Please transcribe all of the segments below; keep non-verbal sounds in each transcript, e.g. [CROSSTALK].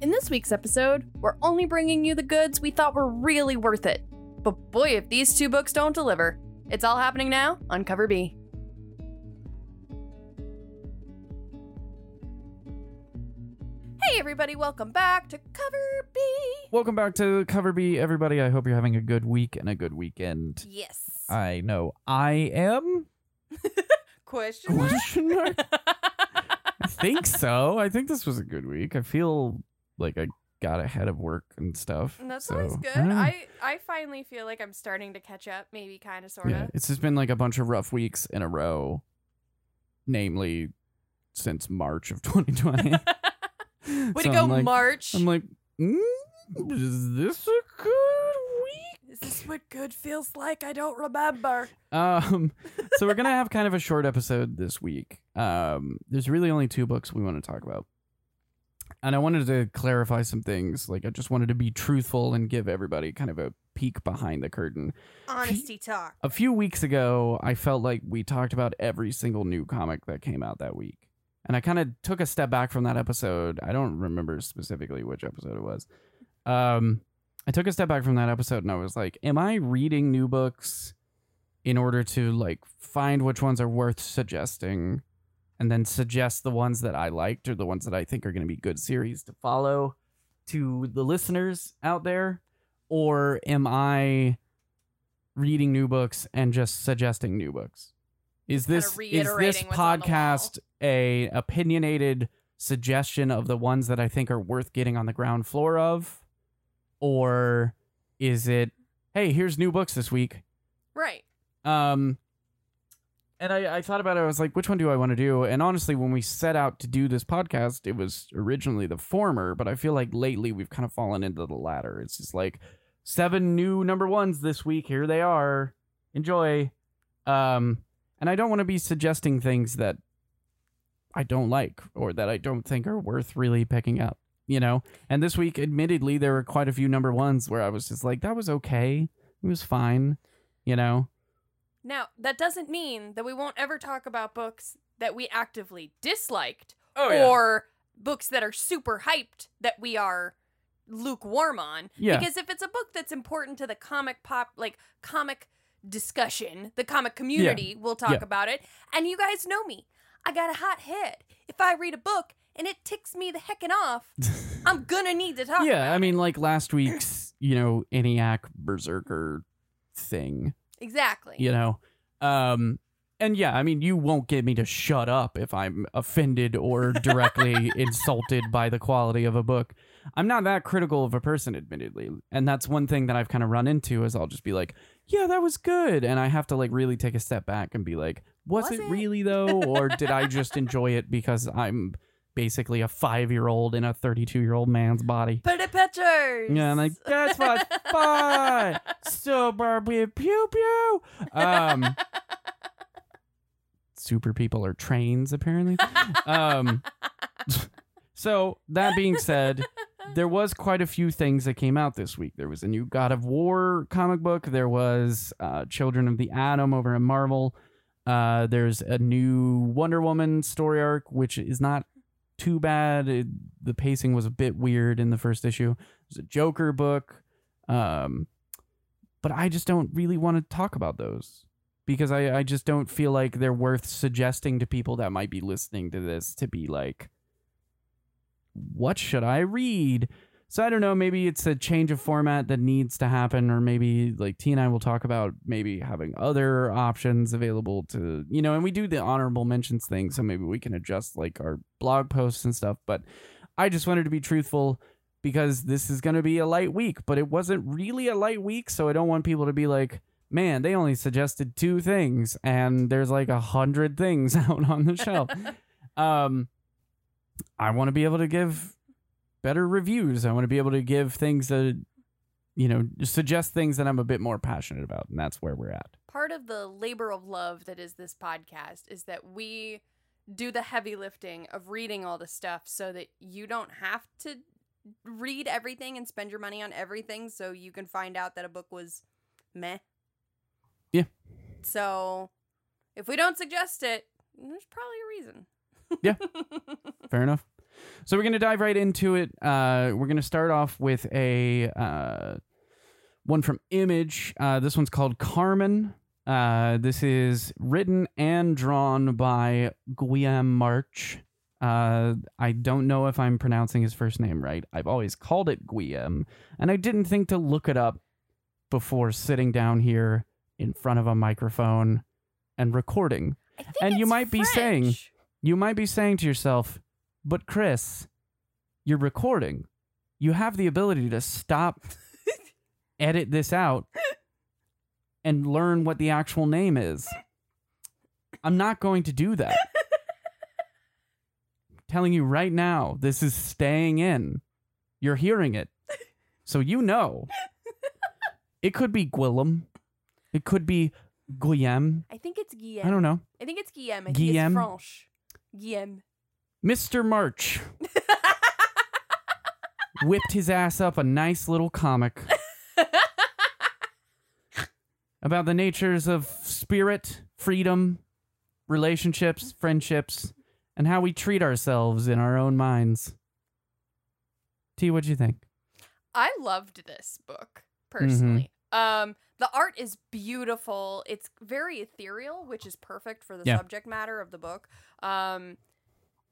In this week's episode, we're only bringing you the goods we thought were really worth it. But boy, if these two books don't deliver. It's all happening now on Cover B. Hey, everybody, welcome back to Cover B. Welcome back to Cover B, everybody. I hope you're having a good week and a good weekend. Yes. I know I am. [LAUGHS] Question mark? Question mark? [LAUGHS] I think so. I think this was a good week. I feel like I got ahead of work and stuff. That's so, always good. don't. I I finally feel like I'm starting to catch up, maybe kind of, sort of. yeah, it's just been like a bunch of rough weeks in a row, namely since March of 2020. [LAUGHS] Way So to go, I'm like, March. I'm like, mm, is this a good week? Is this what good feels like? I don't remember. Um, so we're gonna [LAUGHS] have kind of a short episode this week. Um, there's really only two books we want to talk about, and I wanted to clarify some things. Like, I just wanted to be truthful and give everybody kind of a peek behind the curtain. Honesty talk. A few weeks ago, I felt like we talked about every single new comic that came out that week, and I kind of took a step back from that episode. I don't remember specifically which episode it was. Um, I took a step back from that episode, and I was like, "Am I reading new books?" in order to like find which ones are worth suggesting and then suggest the ones that I liked or the ones that I think are going to be good series to follow to the listeners out there or am I reading new books and just suggesting new books? Is this is this reiterating what's on the wall. podcast a opinionated suggestion of the ones that I think are worth getting on the ground floor of or is it hey, here's new books this week Right. um, and I, I thought about it. I was like, which one do I want to do? And honestly, when we set out to do this podcast, it was originally the former, but I feel like lately we've kind of fallen into the latter. It's just like seven new number ones this week. Here they are. Enjoy. Um, and I don't want to be suggesting things that I don't like or that I don't think are worth really picking up, you know? And this week, admittedly, there were quite a few number ones where I was just like, that was okay. It was fine, you know? Now, that doesn't mean that we won't ever talk about books that we actively disliked Oh, or books that are super hyped that we are lukewarm on. Yeah. Because if it's a book that's important to the comic pop, like comic discussion, the comic community we'll talk Yeah. about it. And you guys know me. I got a hot head. If I read a book and it ticks me the heckin' off, [LAUGHS] I'm gonna need to talk yeah, I mean, like last week's, you know, ENIAC Berserker thing, Exactly. you know. Um, and yeah, I mean, you won't get me to shut up if I'm offended or [LAUGHS] directly insulted by the quality of a book. I'm not that critical of a person, admittedly. And that's one thing that I've kind of run into is I'll just be like, yeah, that was good. And I have to like really take a step back and be like, was, Was it, it? really though? Or did I just enjoy it because I'm basically a five year old in a 32 year old man's body? Pretty pictures. Yeah, I'm like, that's what fun. [LAUGHS] Super pew pew. Um, [LAUGHS] super people are trains apparently. Um, [LAUGHS] so that being said, there was quite a few things that came out this week. There was a new God of War comic book. There was uh, Children of the Atom over at Marvel. Uh, there's a new Wonder Woman story arc, which is not too bad. It, the pacing was a bit weird in the first issue. There's a Joker book. Um, but I just don't really want to talk about those because I, I just don't feel like they're worth suggesting to people that might be listening to this to be like, what should I read? So I don't know. Maybe it's a change of format that needs to happen, or maybe like T and I will talk about maybe having other options available to you know. And we do the honorable mentions thing, so maybe we can adjust like our blog posts and stuff. But I just wanted to be truthful because this is going to be a light week, but it wasn't really a light week, so I don't want people to be like, man, they only suggested two things, and there's like a hundred things [LAUGHS] out on the shelf. [LAUGHS] um, I want to be able to give better reviews. I want to be able to give things that, you know, suggest things that I'm a bit more passionate about, and that's where we're at. Part of the labor of love that is this podcast is that we do the heavy lifting of reading all the stuff so that you don't have to read everything and spend your money on everything so you can find out that a book was meh. Yeah. So if we don't suggest it, there's probably a reason. Yeah. [LAUGHS] Fair enough. So we're gonna dive right into it. Uh, we're gonna start off with a uh, one from Image. Uh, this one's called Carmen. Uh, this is written and drawn by Guillaume March. Uh, I don't know if I'm pronouncing his first name right. I've always called it Guillaume, and I didn't think to look it up before sitting down here in front of a microphone and recording. And you might be saying- You might be saying to yourself, but Chris, you're recording. You have the ability to stop, [LAUGHS] edit this out, and learn what the actual name is. I'm not going to do that. I'm [LAUGHS] telling you right now, this is staying in. You're hearing it. So you know. [LAUGHS] It could be Guillem. It could be Guillaume. I think it's Guillaume. I don't know. I think it's Guillaume. I think it's French. Guillaume. Mr. March [LAUGHS] whipped his ass up a nice little comic [LAUGHS] about the natures of spirit, freedom, relationships, friendships, and how we treat ourselves in our own minds. T, what'd you think? I loved this book Mm-hmm. personally. Um, the art is beautiful. It's very ethereal, which is perfect for the Yeah. subject matter of the book. Um,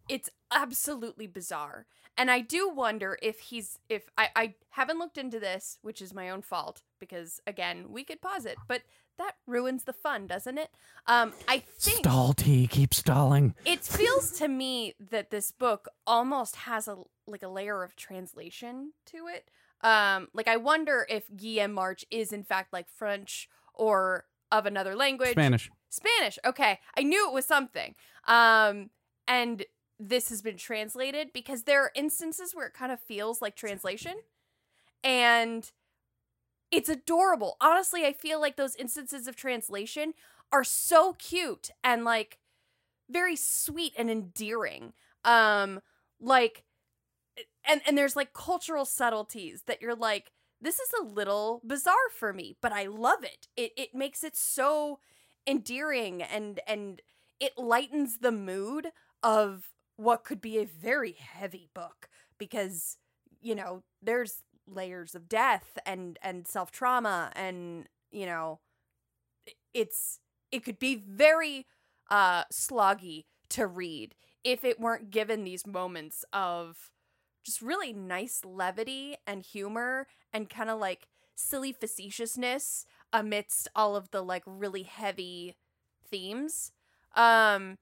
it's absolutely bizarre, and I do wonder if he's if I I haven't looked into this, which is my own fault because again we could pause it, but that ruins the fun, doesn't it? Um, I think Stall T, keep stalling. it feels to me that this book almost has a like a layer of translation to it. Um, like I wonder if Guillaume March is in fact like French or of another language. Spanish. Spanish. Okay, I knew it was something. Um, and this has been translated because there are instances where it kind of feels like translation, and it's adorable. Honestly, I feel like those instances of translation are so cute and like very sweet and endearing. Um, like, and and there's like cultural subtleties that you're like, this is a little bizarre for me, but I love it. It it makes it so endearing and and it lightens the mood of what could be a very heavy book because you know there's layers of death and and self trauma and you know it's it could be very uh sloggy to read if it weren't given these moments of just really nice levity and humor and kind of like silly facetiousness amidst all of the like really heavy themes. Um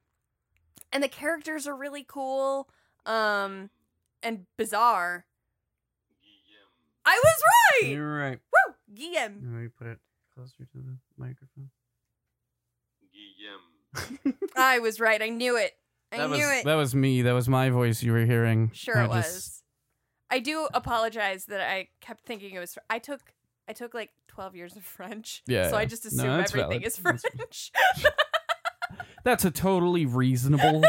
and the characters are really cool um and bizarre i was right You're right. woo guillaume Let me put it closer to the microphone. Guillaume. [LAUGHS] i was right i knew it i that knew was it that was me. That was my voice you were hearing. Sure, I it was. just- I do apologize that I kept thinking it was. Fr- I took I took like twelve years of French. Yeah, So I just assume that's everything valid. is French. That's a totally reasonable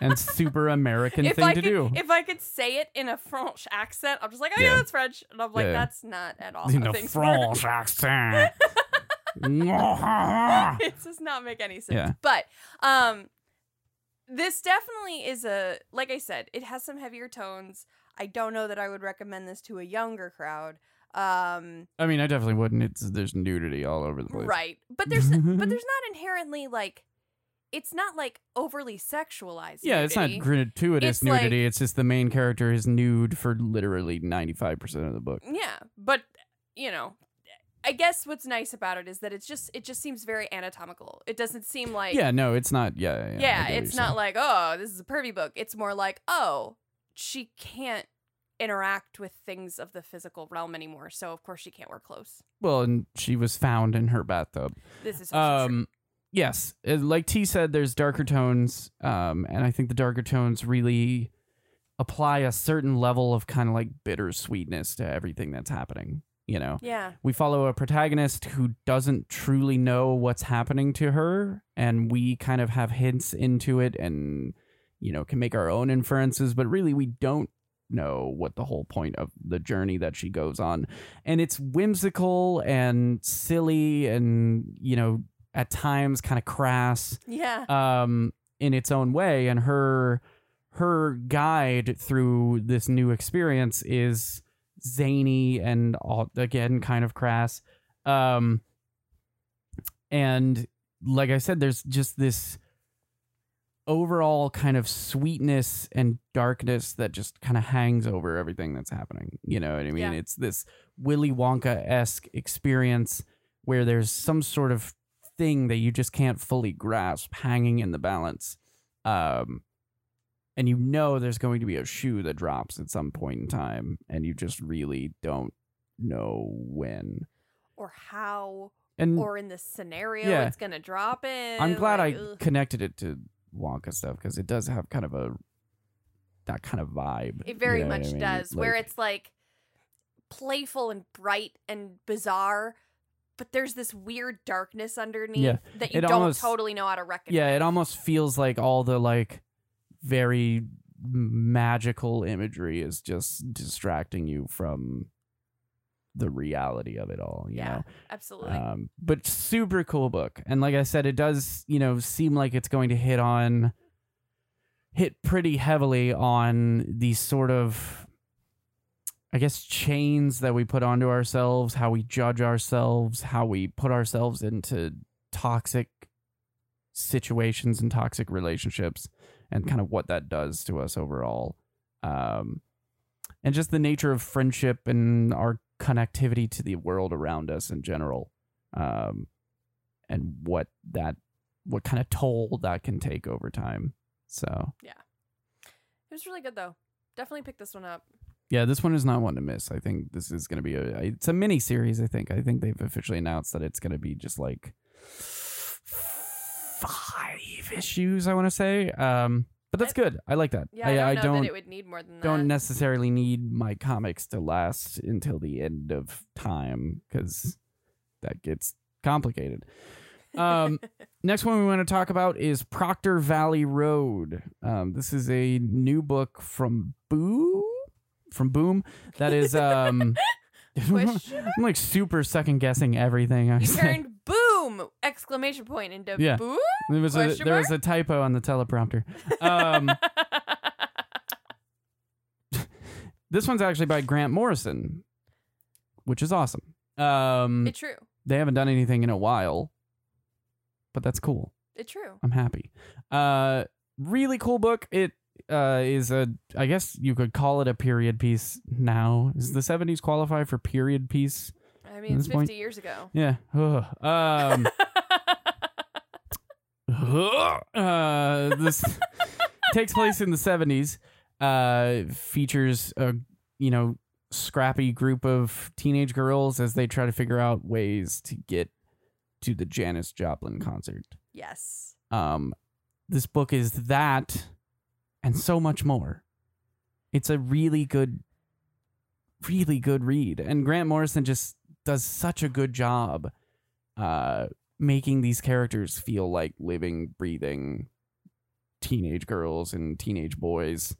and super American if thing I to could, do. if I could say it in a French accent, I'm just like, oh yeah, Yeah. that's French, and I'm like, Yeah. that's not at all. In a French accent. [LAUGHS] it does not make any sense. Yeah. But um this definitely is a like I said, it has some heavier tones. I don't know that I would recommend this to a younger crowd. Um I mean, I definitely wouldn't. It's there's nudity all over the place. right. But there's but there's not inherently like it's not like overly sexualized. Yeah, it's not nudity. gratuitous It's like- nudity. it's just the main character is nude for literally 95% of the book. Yeah, but you know, I guess what's nice about it is that it's just it just seems very anatomical. It doesn't seem like yeah, no, it's not. Yeah, yeah. I yeah, get what it's you're not like oh this is a pervy book. It's more like oh she can't interact with things of the physical realm anymore, so of course she can't wear clothes. Well, and she was found in her bathtub. This is also true. Um, yes, uh, like T said, there's darker tones, um, and I think the darker tones really apply a certain level of kind of like bittersweetness to everything that's happening. You know, Yeah, we follow a protagonist who doesn't truly know what's happening to her, and we kind of have hints into it, and you know, can make our own inferences, but really we don't know what the whole point of the journey that she goes on. And it's whimsical and silly and, you know, at times kind of crass yeah, um in its own way and her her guide through this new experience is zany and all, again kind of crass. Um, and like I said, there's just this overall kind of sweetness and darkness that just kind of hangs over everything that's happening. You know what I mean? Yeah. It's this Willy Wonka esque experience where there's some sort of thing that you just can't fully grasp hanging in the balance. Um, and you know there's going to be a shoe that drops at some point in time, and you just really don't know when. or how And or in the scenario Yeah. it's gonna drop in. I'm glad like, I ugh. connected it to Wonka stuff because it does have kind of a that kind of vibe. It very you know much I mean? does, where it's like playful and bright and bizarre, but there's this weird darkness underneath Yeah, that you it don't almost- totally know how to recognize. yeah, it almost feels like all the like very magical imagery is just distracting you from the reality of it all. You Yeah, know? absolutely. Um, but super cool book, and like I said, it does you know seem like it's going to hit on hit pretty heavily on these sort of I guess chains that we put onto ourselves, how we judge ourselves, how we put ourselves into toxic situations and toxic relationships, and kind of what that does to us overall. Um, and just the nature of friendship and our connectivity to the world around us in general. Um, and what that, what kind of toll that can take over time. So, yeah, it was really good though. Definitely pick this one up. Yeah, this one is not one to miss. I think this is going to be a it's a mini series. I think I think they've officially announced that it's going to be just like five issues. I want to say, um, but that's I- good. I like that. Yeah, I, I don't I don't that it would need more than don't that. necessarily need my comics to last until the end of time because that gets complicated. Um, [LAUGHS] next one we want to talk about is Proctor Valley Road. Um, this is a new book from Boo from Boom. That is um. [LAUGHS] I'm like super second guessing everything I you say. turned boom exclamation point into Yeah. boom. There was a question there was a typo on the teleprompter. Um, [LAUGHS] this one's actually by Grant Morrison, which is awesome. Um, it's true. they haven't done anything in a while, but that's cool. It's true. I'm happy. Uh, really cool book. It uh, is a, I guess you could call it a period piece now. Does the 70s qualify for period piece? I mean, it's this point- 50 years ago. Yeah. Ugh. Um, [LAUGHS] uh, this [LAUGHS] takes place in the 70s. Uh, features a, you know, scrappy group of teenage girls as they try to figure out ways to get to the Janis Joplin concert. yes. Um, this book is that and so much more. It's a really good, really good read. And Grant Morrison just does such a good job uh, making these characters feel like living, breathing teenage girls and teenage boys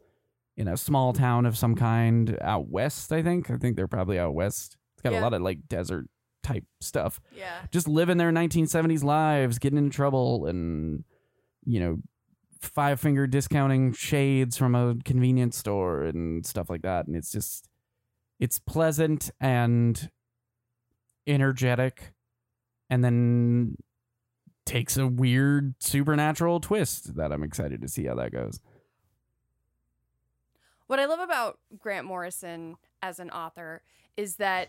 in a small town of some kind out west, I think. I think they're probably out west. It's got a lot of like desert type stuff Yeah. just living their 1970s lives, getting in trouble, and you know, five finger discounting shades from a convenience store and stuff like that. And it's just, it's pleasant and energetic, and then takes a weird supernatural twist that I'm excited to see how that goes. What I love about Grant Morrison as an author is that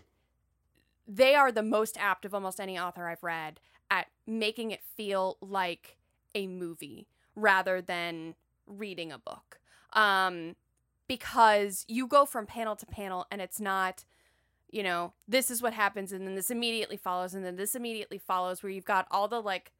they are the most apt of almost any author I've read at making it feel like a movie rather than reading a book. Um, because you go from panel to panel and it's not, you know, this is what happens and then this immediately follows and then this immediately follows where you've got all the like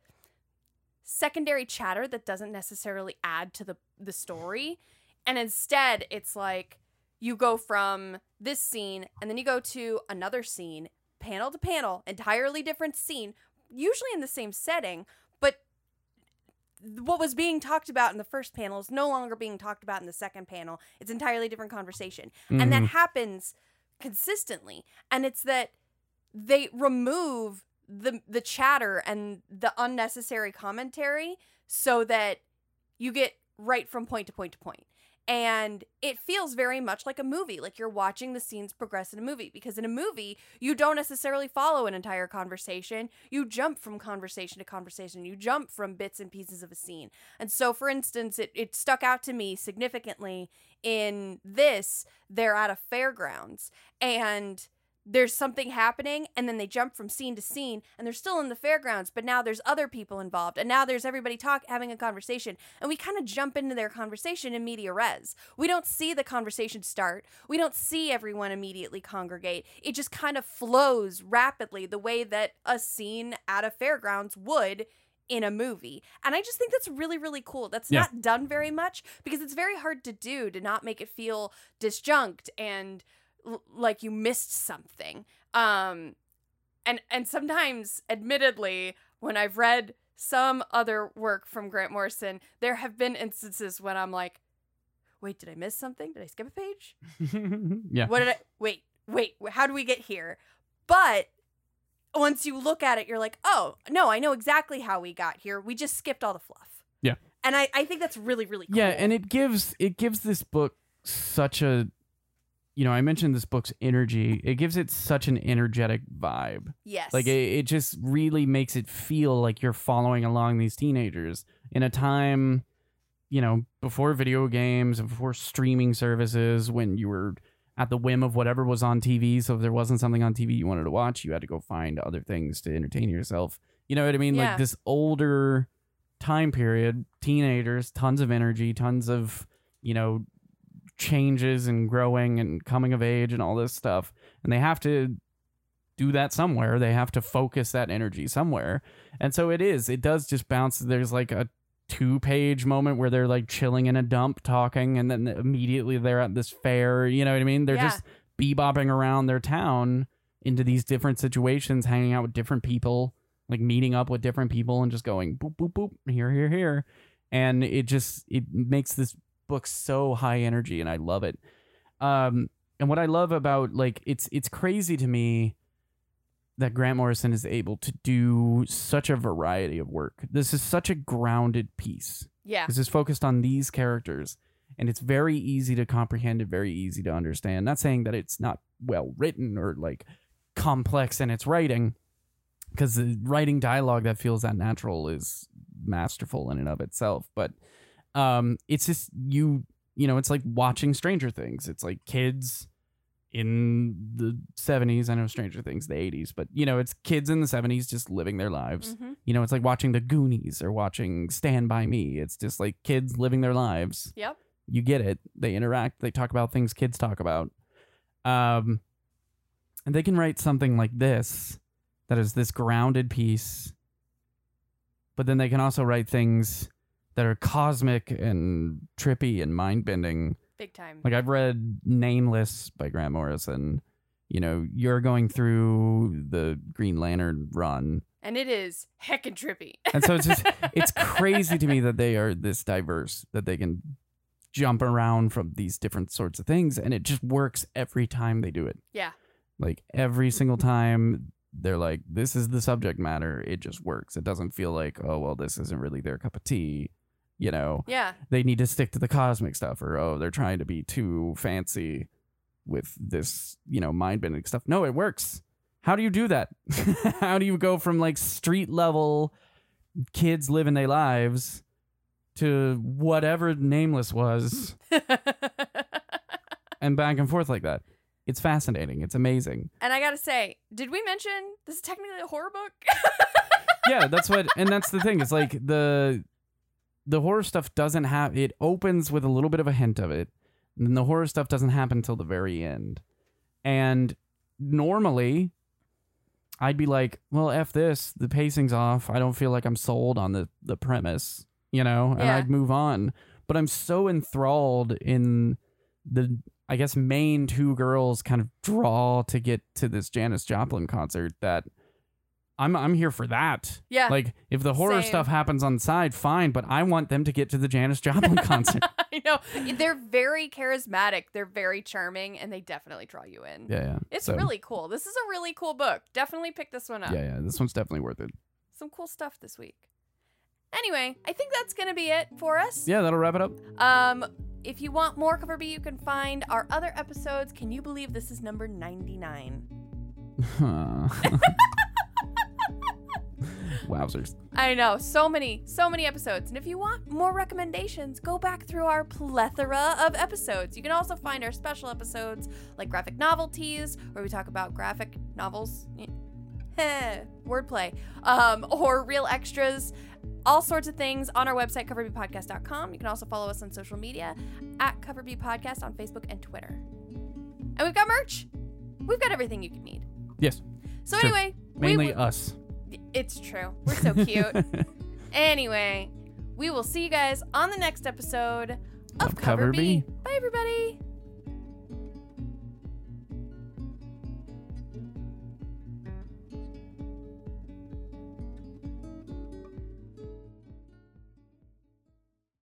secondary chatter that doesn't necessarily add to the the story and instead it's like you go from this scene and then you go to another scene panel to panel entirely different scene usually in the same setting what was being talked about in the first panel is no longer being talked about in the second panel. It's entirely different conversation. And that Mhm. happens consistently. And it's that they remove the the chatter and the unnecessary commentary so that you get right from point to point to point And it feels very much like a movie, like you're watching the scenes progress in a movie. Because in a movie, you don't necessarily follow an entire conversation. You jump from conversation to conversation, you jump from bits and pieces of a scene. And so, for instance, it, it stuck out to me significantly in this. They're at a fairgrounds and there's something happening and then they jump from scene to scene and they're still in the fairgrounds but now there's other people involved and now there's everybody talk having a conversation and we kind of jump into their conversation in media res we don't see the conversation start we don't see everyone immediately congregate it just kind of flows rapidly the way that a scene at a fairgrounds would in a movie. And I just think that's really, really cool. That's Yeah. not done very much because it's very hard to do to not make it feel disjunct and l- like you missed something. Um and and sometimes admittedly when I've read some other work from Grant Morrison, there have been instances when I'm like, "Wait, did I miss something? Did I skip a page? [LAUGHS] yeah. What did I Wait, wait, how do we get here?" But once you look at it, you're like, "Oh, no, I know exactly how we got here. We just skipped all the fluff." Yeah. And I I think that's really really cool. Yeah, and it gives it gives this book such a you know, I mentioned this book's energy. It gives it such an energetic vibe. yes. Like it, it just really makes it feel like you're following along these teenagers in a time, you know, before video games, before streaming services, when you were at the whim of whatever was on TV. So if there wasn't something on TV you wanted to watch, you had to go find other things to entertain yourself. You know what I mean? Yeah. Like this older time period, teenagers, tons of energy, tons of, you know, changes and growing and coming of age and all this stuff. And they have to do that somewhere. They have to focus that energy somewhere. And so it is. It does just bounce. There's like a two page moment where they're like chilling in a dump talking and then immediately they're at this fair. You know what I mean? They're Yeah. just bebopping around their town into these different situations, hanging out with different people, like meeting up with different people and just going boop, boop, boop, here, here, here. And it just, it makes this book so high energy and I love it. Um, and what I love about like it's it's crazy to me that Grant Morrison is able to do such a variety of work. This is such a grounded piece. yeah. This is focused on these characters and it's very easy to comprehend and very easy to understand. Not saying that it's not well written or like complex in its writing because the writing dialogue that feels that natural is masterful in and of itself, but um it's just you you know, it's like watching Stranger Things. It's like kids in the 70s. I know Stranger Things, the 80s, but you know, it's kids in the 70s just living their lives. Mhm. You know, it's like watching the Goonies or watching Stand By Me. It's just like kids living their lives. Yep. You get it. They interact, they talk about things kids talk about. Um and they can write something like this that is this grounded piece. But then they can also write things that are cosmic and trippy and mind-bending Big time. like I've read Nameless by Grant Morrison. You know, you're going through the Green Lantern run. and it is heckin' trippy. And so it's just [LAUGHS] it's crazy to me that they are this diverse, that they can jump around from these different sorts of things and it just works every time they do it. yeah. Like every single time they're like, this is the subject matter. It just works. It doesn't feel like, oh well, this isn't really their cup of tea. You know Yeah. they need to stick to the cosmic stuff or oh they're trying to be too fancy with this you know mind bending stuff. No it works. How do you do that? [LAUGHS] How do you go from like street level kids living their lives to whatever nameless was [LAUGHS] and back and forth like that? It's fascinating. It's amazing. And I gotta say, did we mention this is technically a horror book? yeah that's what and that's the thing. It's like the the horror stuff doesn't have it opens with a little bit of a hint of it and then the horror stuff doesn't happen until the very end and normally i'd be like well f this the pacing's off i don't feel like i'm sold on the the premise you know and Yeah. i'd move on but i'm so enthralled in the i guess main two girls kind of draw to get to this janis joplin concert that i'm i'm here for that yeah. like if the horror Same. stuff happens on the side, fine, but I want them to get to the Janis Joplin [LAUGHS] concert. I know. They're very charismatic. They're very charming, and they definitely draw you in. yeah, yeah. It's So, really cool. This is a really cool book. Definitely pick this one up. Yeah, yeah. This one's definitely worth it. Some cool stuff this week. Anyway, I think that's gonna be it for us. Yeah, that'll wrap it up. Um, if you want more Cover B, you can find our other episodes. Can you believe this is number 99? [LAUGHS] [LAUGHS] Wowzers. I know, so many, so many episodes. And if you want more recommendations, go back through our plethora of episodes. You can also find our special episodes like graphic novelties, where we talk about graphic novels. [LAUGHS] Wordplay. Um, or real extras. All sorts of things on our website, coverbpodcast.com. You can also follow us on social media at Coverb Podcast on Facebook and Twitter. And we've got merch. We've got everything you could need. Yes. So Sure. anyway, we Mainly will- us. It's true. We're so cute. [LAUGHS] Anyway, we will see you guys on the next episode of, Of Cover, Cover B. B. Bye, everybody.